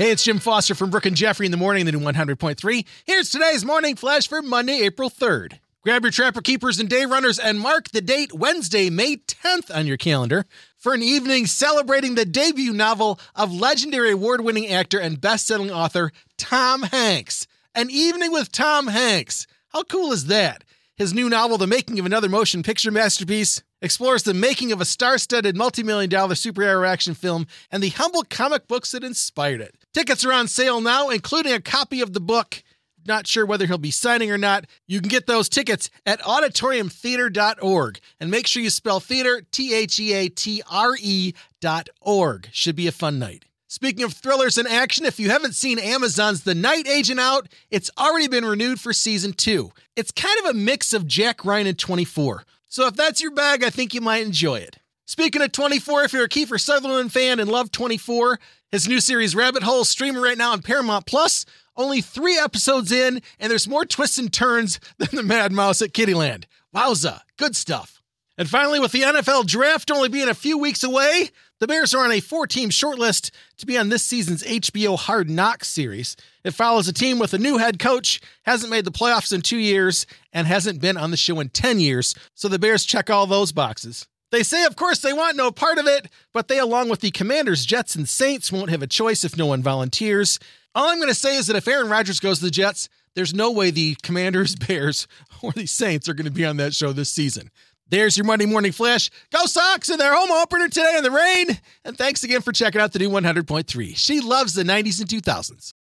Hey, it's Jim Foster from Brooke and Jeffrey in the morning, the new 100.3. Here's today's morning flash for Monday, April 3rd. Grab your trapper keepers and day runners and mark the date Wednesday, May 10th on your calendar for an evening celebrating the debut novel of legendary award winning actor and best selling author Tom Hanks. An evening with Tom Hanks. How cool is that? His new novel, The Making of Another Motion Picture Masterpiece, explores the making of a star studded multi million dollar superhero action film and the humble comic books that inspired it. Tickets are on sale now, including a copy of the book. Not sure whether he'll be signing or not. You can get those tickets at auditoriumtheatre.org. And make sure you spell theater T H E A T R E dot org. Should be a fun night. Speaking of thrillers and action, if you haven't seen Amazon's The Night Agent out, it's already been renewed for season two. It's kind of a mix of Jack Ryan and 24. So if that's your bag, I think you might enjoy it. Speaking of 24, if you're a Kiefer Sutherland fan and love 24, his new series Rabbit Hole streaming right now on Paramount Plus. Only three episodes in, and there's more twists and turns than the Mad Mouse at Kiddieland. Wowza, good stuff. And finally, with the NFL draft only being a few weeks away, the Bears are on a four team shortlist to be on this season's HBO Hard Knocks series. It follows a team with a new head coach, hasn't made the playoffs in two years, and hasn't been on the show in 10 years, so the Bears check all those boxes. They say, of course, they want no part of it, but they, along with the Commanders, Jets, and Saints, won't have a choice if no one volunteers. All I'm going to say is that if Aaron Rodgers goes to the Jets, there's no way the Commanders, Bears, or the Saints are going to be on that show this season. There's your Monday Morning Flash. Go Sox in their home opener today in the rain. And thanks again for checking out the new 100.3. She loves the 90s and 2000s.